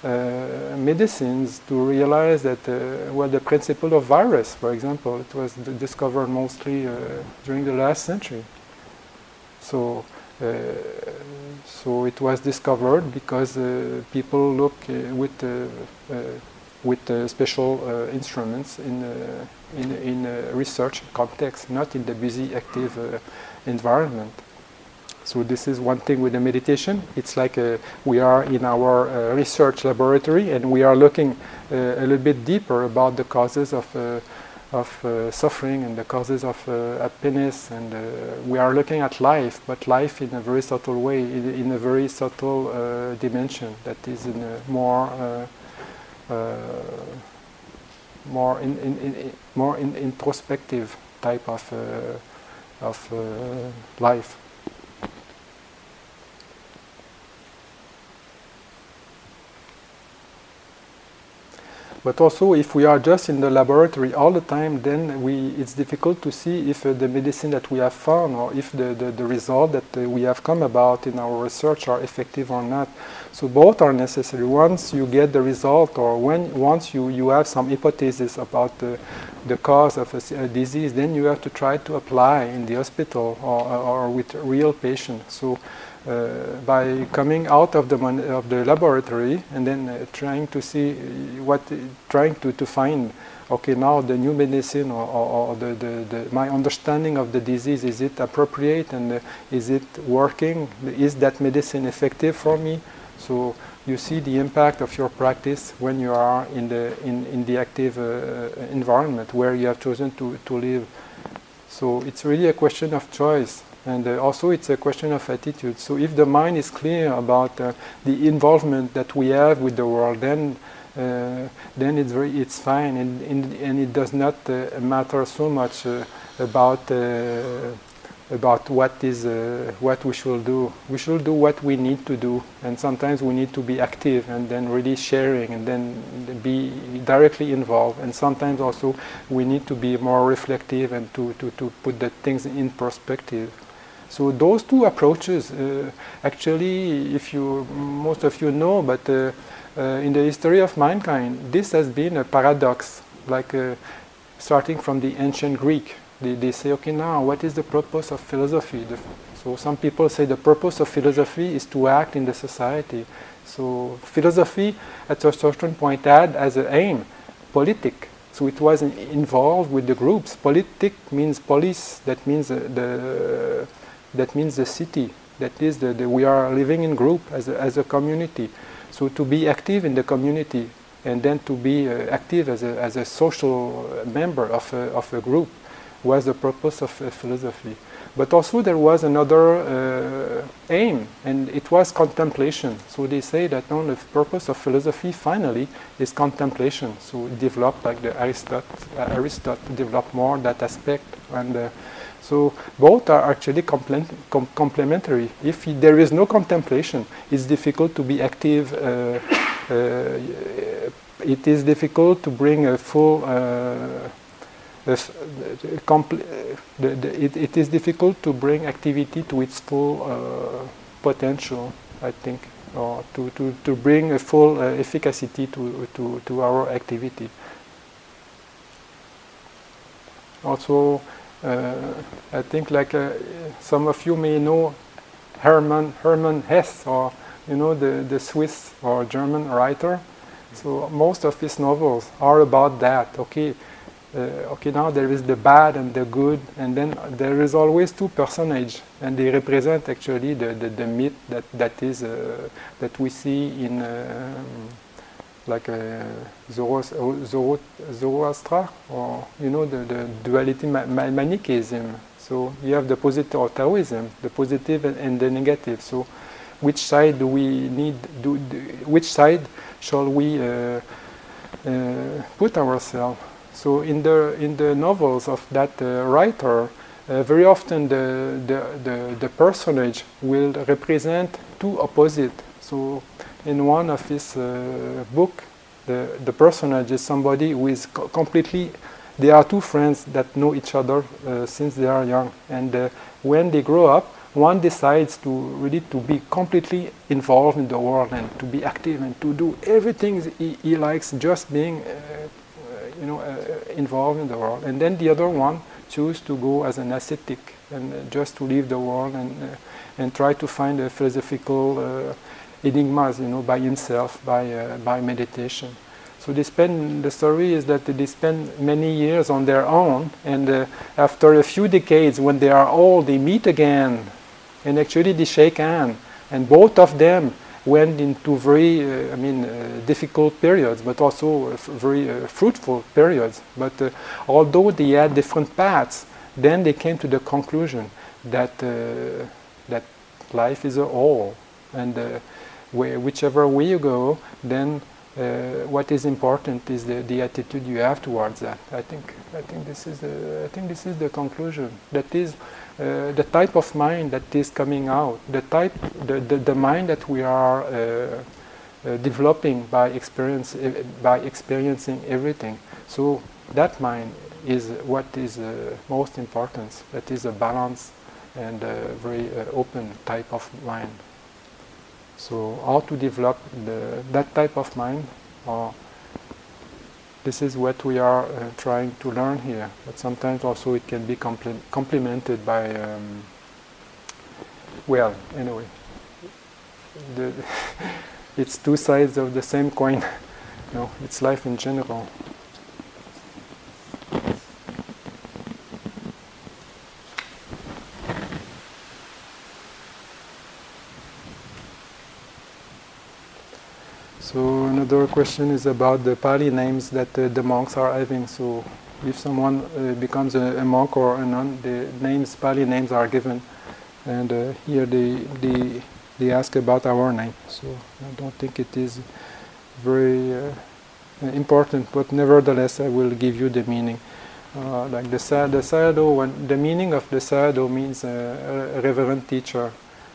uh, medicines to realize that, uh, well, the principle of virus, for example, it was discovered mostly uh, during the last century. So, so it was discovered because people look with with special instruments in in, in research context, not in the busy, active uh, environment. So this is one thing with the meditation. It's like uh, we are in our uh, research laboratory and we are looking uh, a little bit deeper about the causes of uh, of uh, suffering and the causes of uh, happiness and uh, we are looking at life but life in a very subtle way in, in a very subtle uh, dimension that is in a more uh, more in, in, in, more in introspective type of of life. But also, if we are just in the laboratory all the time, then we, it's difficult to see if uh, the medicine that we have found or if the, the, the result that uh, we have come about in our research are effective or not. So both are necessary. Once you get the result or when once you, you have some hypothesis about the, the cause of a, a disease, then you have to try to apply in the hospital or, or with real patients. So uh, by coming out of the of the laboratory and then uh, trying to see what trying to, to find okay now the new medicine or, or, or the, the, the, my understanding of the disease is it appropriate and uh, is it working? Is that medicine effective for me? So you see the impact of your practice when you are in the in, in the active uh, environment where you have chosen to, to live. So it's really a question of choice and uh, also, it's a question of attitude. So, if the mind is clear about uh, the involvement that we have with the world, then uh, then it's very it's fine, and and, and it does not uh, matter so much uh, about uh, about what is what we should do. We should do what we need to do, and sometimes we need to be active and then really sharing and then be directly involved. And sometimes also we need to be more reflective and to, to, to put the things in perspective. So those two approaches, uh, actually, if you most of you know, but uh, uh, in the history of mankind, this has been a paradox. Like starting from the ancient Greek, they, they say, okay, now what is the purpose of philosophy? The, so some people say the purpose of philosophy is to act in the society. So philosophy, at a certain point, had as an aim politic. So it was involved with the groups. Politic means polis. That means uh, the that means the city. That is, the, the, we are living in group as a, as a community. So to be active in the community and then to be uh, active as a, as a social member of a, of a group was the purpose of uh, philosophy. But also there was another uh, aim, and it was contemplation. So they say that no, the purpose of philosophy finally is contemplation. So develop like the Aristotle, uh, Aristotle developed more that aspect, and uh, so both are actually com complementary. If there is no contemplation, it's difficult to be active. Uh, uh, it is difficult to bring a full. Uh, the, the, it, it is difficult to bring activity to its full uh, potential, I think, or to, to, to bring a full uh, efficacy to, to, to our activity. Also, I think like uh, some of you may know Hermann Hermann Hesse, or you know the the Swiss or German writer. So most of his novels are about that. Okay, uh, okay, now there is the bad and the good, and then there is always two personages, and they represent actually the, the, the myth that that is uh, that we see in. Um, like Zoroaster, or you know the, the duality ma Manichaeism. So you have the positive or Taoism, the positive and, and, the negative. So which side do we need? Do, do which side shall we uh, uh, put ourselves? So in the in the novels of that uh, writer, uh, very often the, the the the personage will represent two opposite. So in one of his uh, book, the, the personage is somebody who is co completely, they are two friends that know each other uh, since they are young. And uh, when they grow up, one decides to really to be completely involved in the world and to be active and to do everything he, he likes just being uh, you know uh, involved in the world and then the other one choose to go as an ascetic and uh, just to leave the world and uh, and try to find a philosophical enigmas, you know, by himself, by, uh, by meditation. So they spend, the story is that they spend many years on their own, and uh, after a few decades, when they are old, they meet again, and actually they shake hands, and both of them went into very, uh, I mean, uh, difficult periods, but also very uh, fruitful periods. But uh, although they had different paths, then they came to the conclusion that uh, that life is a whole, and whichever way you go, then uh, what is important is the, the attitude you have towards that. I think I think this is the I think this is the conclusion. That is uh, the type of mind that is coming out. The type the, the, the mind that we are uh, uh developing by experience uh, by experiencing everything. So that mind is what is uh, most important. That is a balanced and very open type of mind. So how to develop the, that type of mind, uh, this is what we are uh, trying to learn here. But sometimes also it can be compl- complemented by, um, well, anyway, the [laughs] it's two sides of the same coin. [laughs] no, it's life in general. So another question is about the Pali names that uh, the monks are having. So if someone uh, becomes a, a, monk or a nun, the names Pali names are given, and uh, here they, they they ask about our name. So I don't think it is very uh, important, but nevertheless I will give you the meaning. Uh, like the the sayadaw, when the meaning of the sayadaw means a reverend teacher,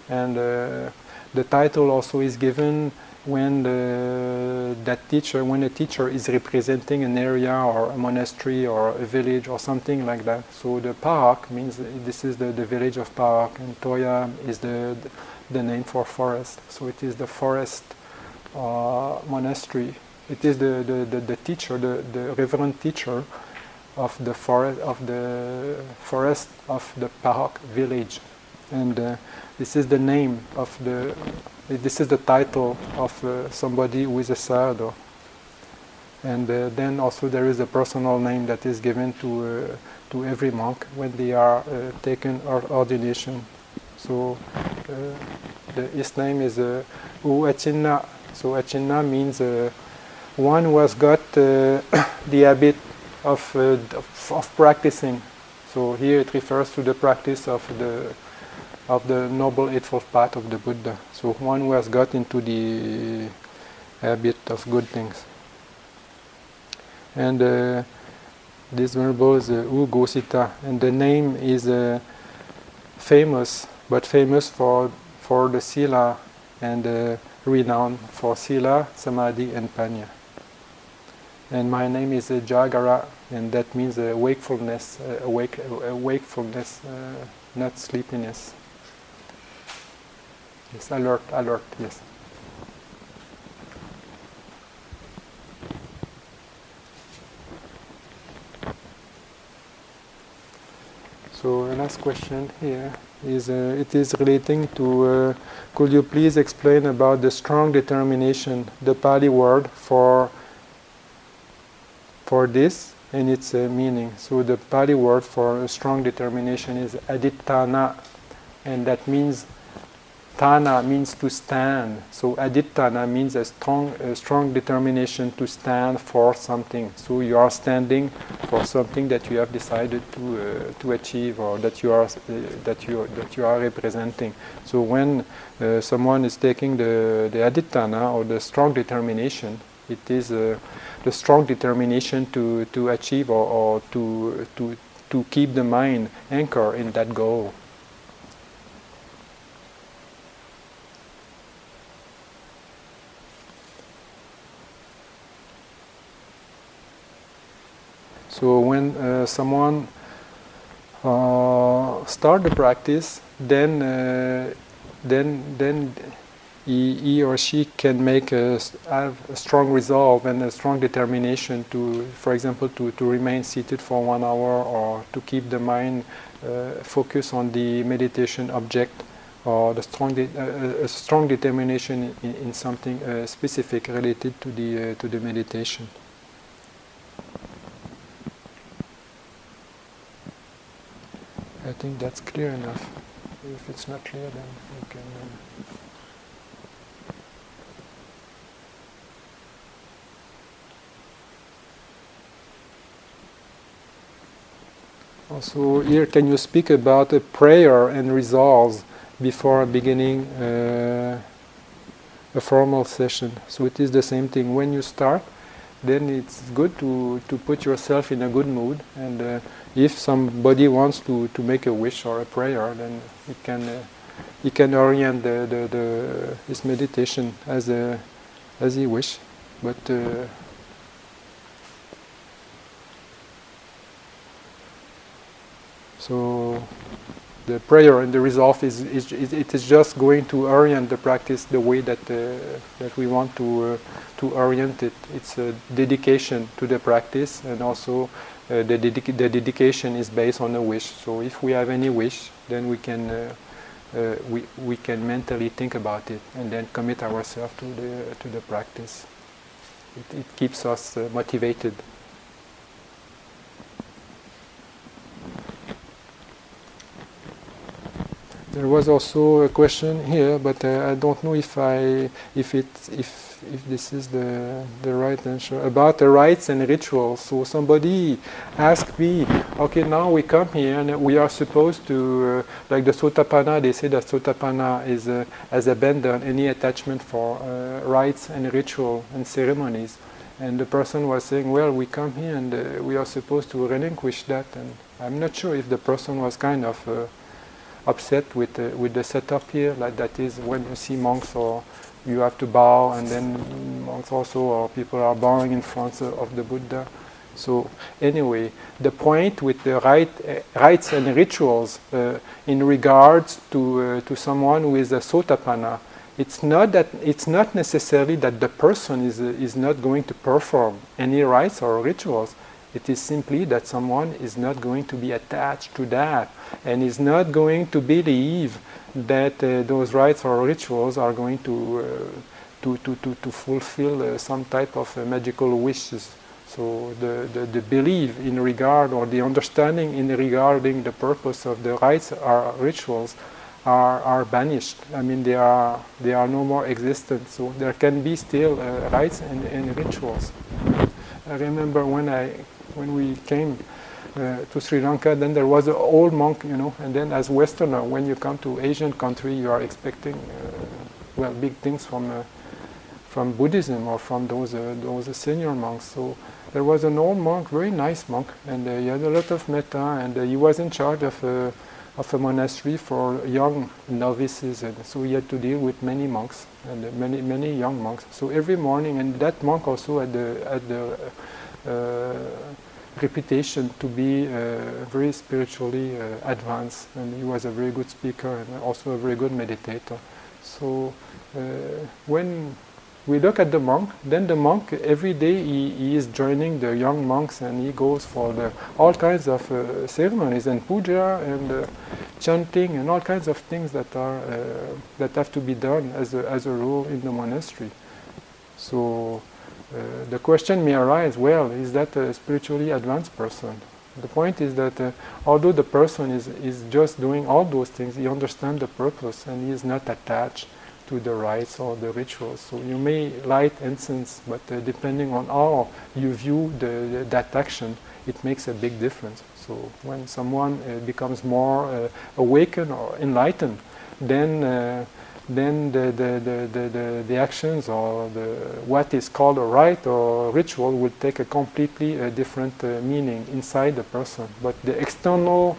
and uh, the title also is given when the, that teacher, when a teacher is representing an area or a monastery or a village or something like that. So the Pa-Auk means this is the, the village of Pa-Auk, and Tawya is the, the, name for forest. So it is the forest uh, monastery. It is the, the, the, the, teacher, the, the reverend teacher of the forest of the forest of the Pa-Auk village, and uh, this is the name of the this is the title of uh, somebody who is a sayadaw. And uh, then also there is a personal name that is given to uh, to every monk when they are uh, taken or ordination. So uh, the, his name is uh. So Acinna means uh, one who has got [coughs] the habit of, of, of practicing. So here it refers to the practice of the of the Noble Eightfold Path of the Buddha. So one who has got into the habit of good things. And uh, this venerable is uh, U Ghosita, and the name is uh, famous, but famous for for the sila and uh, renowned for sila, samadhi, and panya. And my name is uh, Jagara, and that means uh, wakefulness, uh, awake, uh, wakefulness, not sleepiness. Yes, alert, alert, yes. So the last question here is uh, it is relating to uh, could you please explain about the strong determination the Pali word for for this and its uh, meaning so the Pali word for strong determination is adhitthana and that means Tana means to stand. So adhitthana means a strong, a strong determination to stand for something. So you are standing for something that you have decided to uh, to achieve or that you are uh, that you that you are representing. So when uh, someone is taking the the adhitthana or the strong determination, it is uh, the strong determination to to achieve or, or to to to keep the mind anchored in that goal. So when uh, someone uh, start the practice, then uh, then then he, he, or she can make a, have a strong resolve and a strong determination to, for example, to, to remain seated for one hour or to keep the mind uh, focused on the meditation object or the strong de- uh, a strong determination in, in something uh, specific related to the to the meditation. I think that's clear enough. If it's not clear, then you can. Uh, Also, here, can you speak about a prayer and resolves before beginning uh, a formal session? So it is the same thing. When you start, then it's good to, to put yourself in a good mood. And uh, if somebody wants to, to make a wish or a prayer, then you can uh, he can orient the, the, the, his meditation as a, as he wish. But uh, So the prayer and the resolve is, is, it is just going to orient the practice the way that uh, that we want to uh, to orient it. It's a dedication to the practice, and also the, dedica- the dedication is based on a wish. So if we have any wish, then we can uh, uh, we we can mentally think about it and then commit ourselves to the to the practice. It, it keeps us uh, motivated. There was also a question here, but uh, I don't know if I if it if if this is the the right answer about the rites and rituals. So somebody asked me, okay, now we come here and we are supposed to uh, like the Sotapanna. They say that Sotapanna is uh, has abandoned any attachment for uh, rites and ritual and ceremonies. And the person was saying, well, we come here and uh, we are supposed to relinquish that. And I'm not sure if the person was kind of uh, upset with the, with the setup here. Like that is when you see monks or you have to bow, and then monks also or people are bowing in front of the Buddha. So anyway, the point with the right, uh, rites and rituals uh, in regards to uh, to someone who is a sotapanna, it's not that it's not necessarily that the person is is not going to perform any rites or rituals. It is simply that someone is not going to be attached to that and is not going to believe that uh, those rites or rituals are going to, uh, to, to, to, to, fulfill uh, some type of uh, magical wishes. So the, the, the, belief in regard or the understanding in regarding the purpose of the rites or rituals are, are banished. I mean, they are, they are no more existent. So there can be still uh, rites and, and rituals. I remember when I when we came uh, to Sri Lanka, then there was an old monk, you know, and then as Westerner, when you come to Asian country, you are expecting, uh, well, big things from uh, from Buddhism or from those uh, those senior monks. So there was an old monk, very nice monk, and uh, he had a lot of metta, and uh, he was in charge of a of a monastery for young novices, and so he had to deal with many monks and many many young monks. So every morning, and that monk also had the had the reputation to be uh, very spiritually uh, advanced, and he was a very good speaker and also a very good meditator. So uh, when we look at the monk, then the monk every day he, he, is joining the young monks and he goes for the, all kinds of uh, ceremonies and puja and uh, chanting and all kinds of things that are uh, that have to be done as a, as a rule in the monastery. So the question may arise, well, is that a spiritually advanced person? The point is that uh, although the person is, is just doing all those things, he understands the purpose and he is not attached to the rites or the rituals. So you may light incense, but uh, depending on how you view the, the, that action, it makes a big difference. So when someone uh, becomes more uh, awakened or enlightened, then uh, then the, the, the, the, the, actions or the, what is called a rite or ritual will take a completely uh, different uh, meaning inside the person. But the external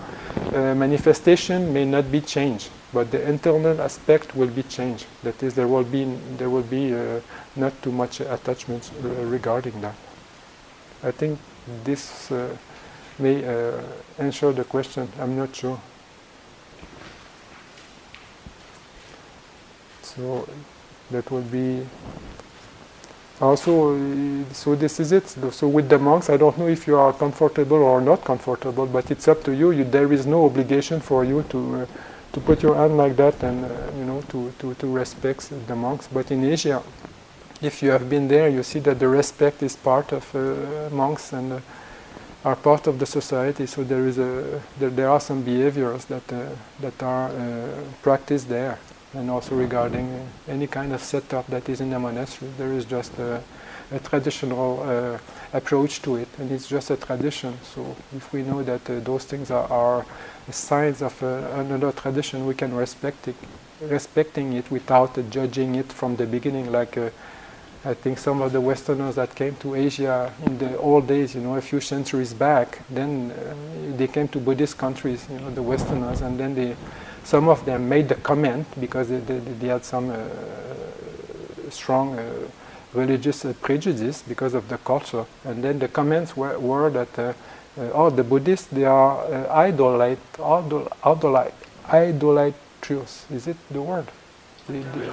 uh, manifestation may not be changed, but the internal aspect will be changed. That is, there will be, there will be uh, not too much attachment uh, regarding that. I think this uh, may answer the question. I'm not sure. So that would be also, so this is it. So with the monks, I don't know if you are comfortable or not comfortable, but it's up to you. you there is no obligation for you to uh, to put your hand like that and uh, you know to, to, to respect the monks. But in Asia, if you have been there, you see that the respect is part of uh, monks and uh, are part of the society. So there is a there, there are some behaviors that uh, that are uh, practiced there, and also regarding uh, any kind of setup that is in a monastery, there is just a, a traditional uh, approach to it, and it's just a tradition. So if we know that uh, those things are, are signs of uh, another tradition, we can respect it, respecting it without judging it from the beginning, like. I think some of the Westerners that came to Asia in the old days, you know, a few centuries back, then uh, they came to Buddhist countries, you know, the Westerners, and then they, some of them made the comment because they, they, they had some uh, strong uh, religious uh, prejudice because of the culture, and then the comments were, were that, uh, uh, oh, the Buddhists, they are idolite, idol, idolite, idolatrous. Is it the word? The, the,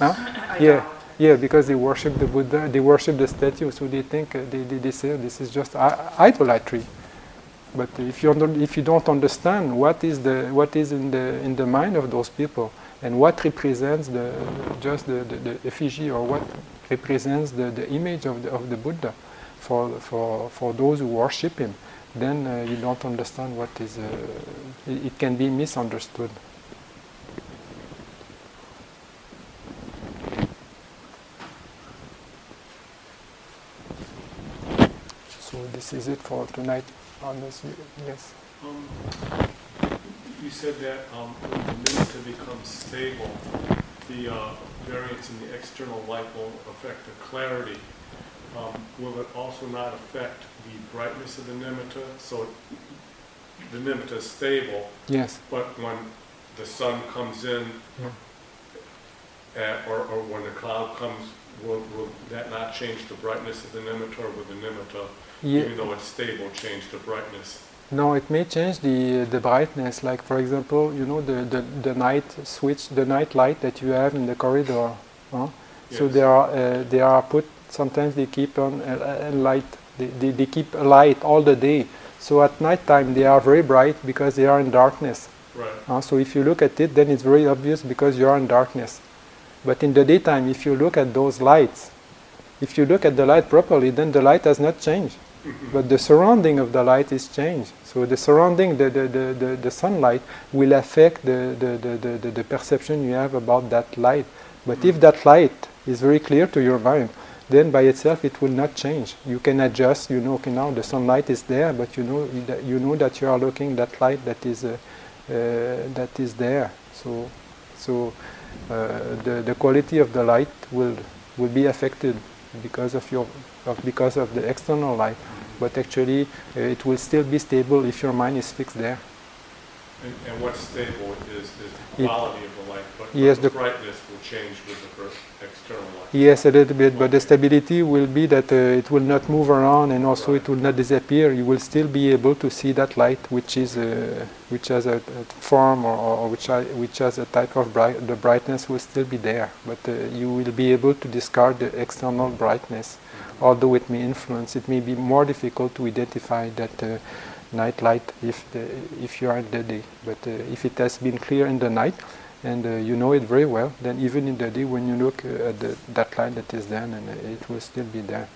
huh? [laughs] Yeah. Yeah, because they worship the Buddha, they worship the statue, so they think uh, they, they, they, say this is just idolatry. But if you if you don't understand what is the what is in the in the mind of those people and what represents the just the, the, the effigy or what represents the, the image of the, of the Buddha for for for those who worship him, then uh, you don't understand what is. Uh, it, it can be misunderstood. So this is it for tonight on this. Yes. Um, you said that um, when the nimitta becomes stable, the uh, variance in the external light will affect the clarity. Um, will it also not affect the brightness of the nimitta? So the nimitta is stable. Yes. But when the sun comes in, yeah. at, or, or when the cloud comes, will, will that not change the brightness of the nimitta, or will the nimitta yeah. even though it's stable, change the brightness? No, it may change the the brightness. Like for example, you know the, the, the night switch, the night light that you have in the corridor. Huh? Yes. So they are uh, they are put. Sometimes they keep on a, a light. They, they, they keep a light all the day. So at night time they are very bright because they are in darkness. Right. Uh, so if you look at it, then it's very obvious because you are in darkness. But in the daytime, if you look at those lights, if you look at the light properly, then the light has not changed but the surrounding of the light is changed. So the surrounding, the, the, the, the, sunlight will affect the, the, the, the, the, perception you have about that light. But if that light is very clear to your mind, then by itself it will not change. You can adjust, you know, okay, now the sunlight is there, but you know, you know that you are looking that light that is, uh, uh, that is there. So, so uh, the, the quality of the light will, will be affected because of your of because of the external light but actually uh, it will still be stable if your mind is fixed there. And, and what's stable is, is the quality it, of the light but, yes, the, brightness will change with the external light. Yes a little bit but the stability will be that uh, it will not move around and also right. it will not disappear. You will still be able to see that light which is uh, which has a, a form or, or which, I, which has a type of bright the brightness will still be there but uh, you will be able to discard the external brightness although it may influence, it may be more difficult to identify that uh, night light if, the, if you are in the day. But uh, if it has been clear in the night and uh, you know it very well, then even in the day when you look uh, at the, that light that is there, and it will still be there.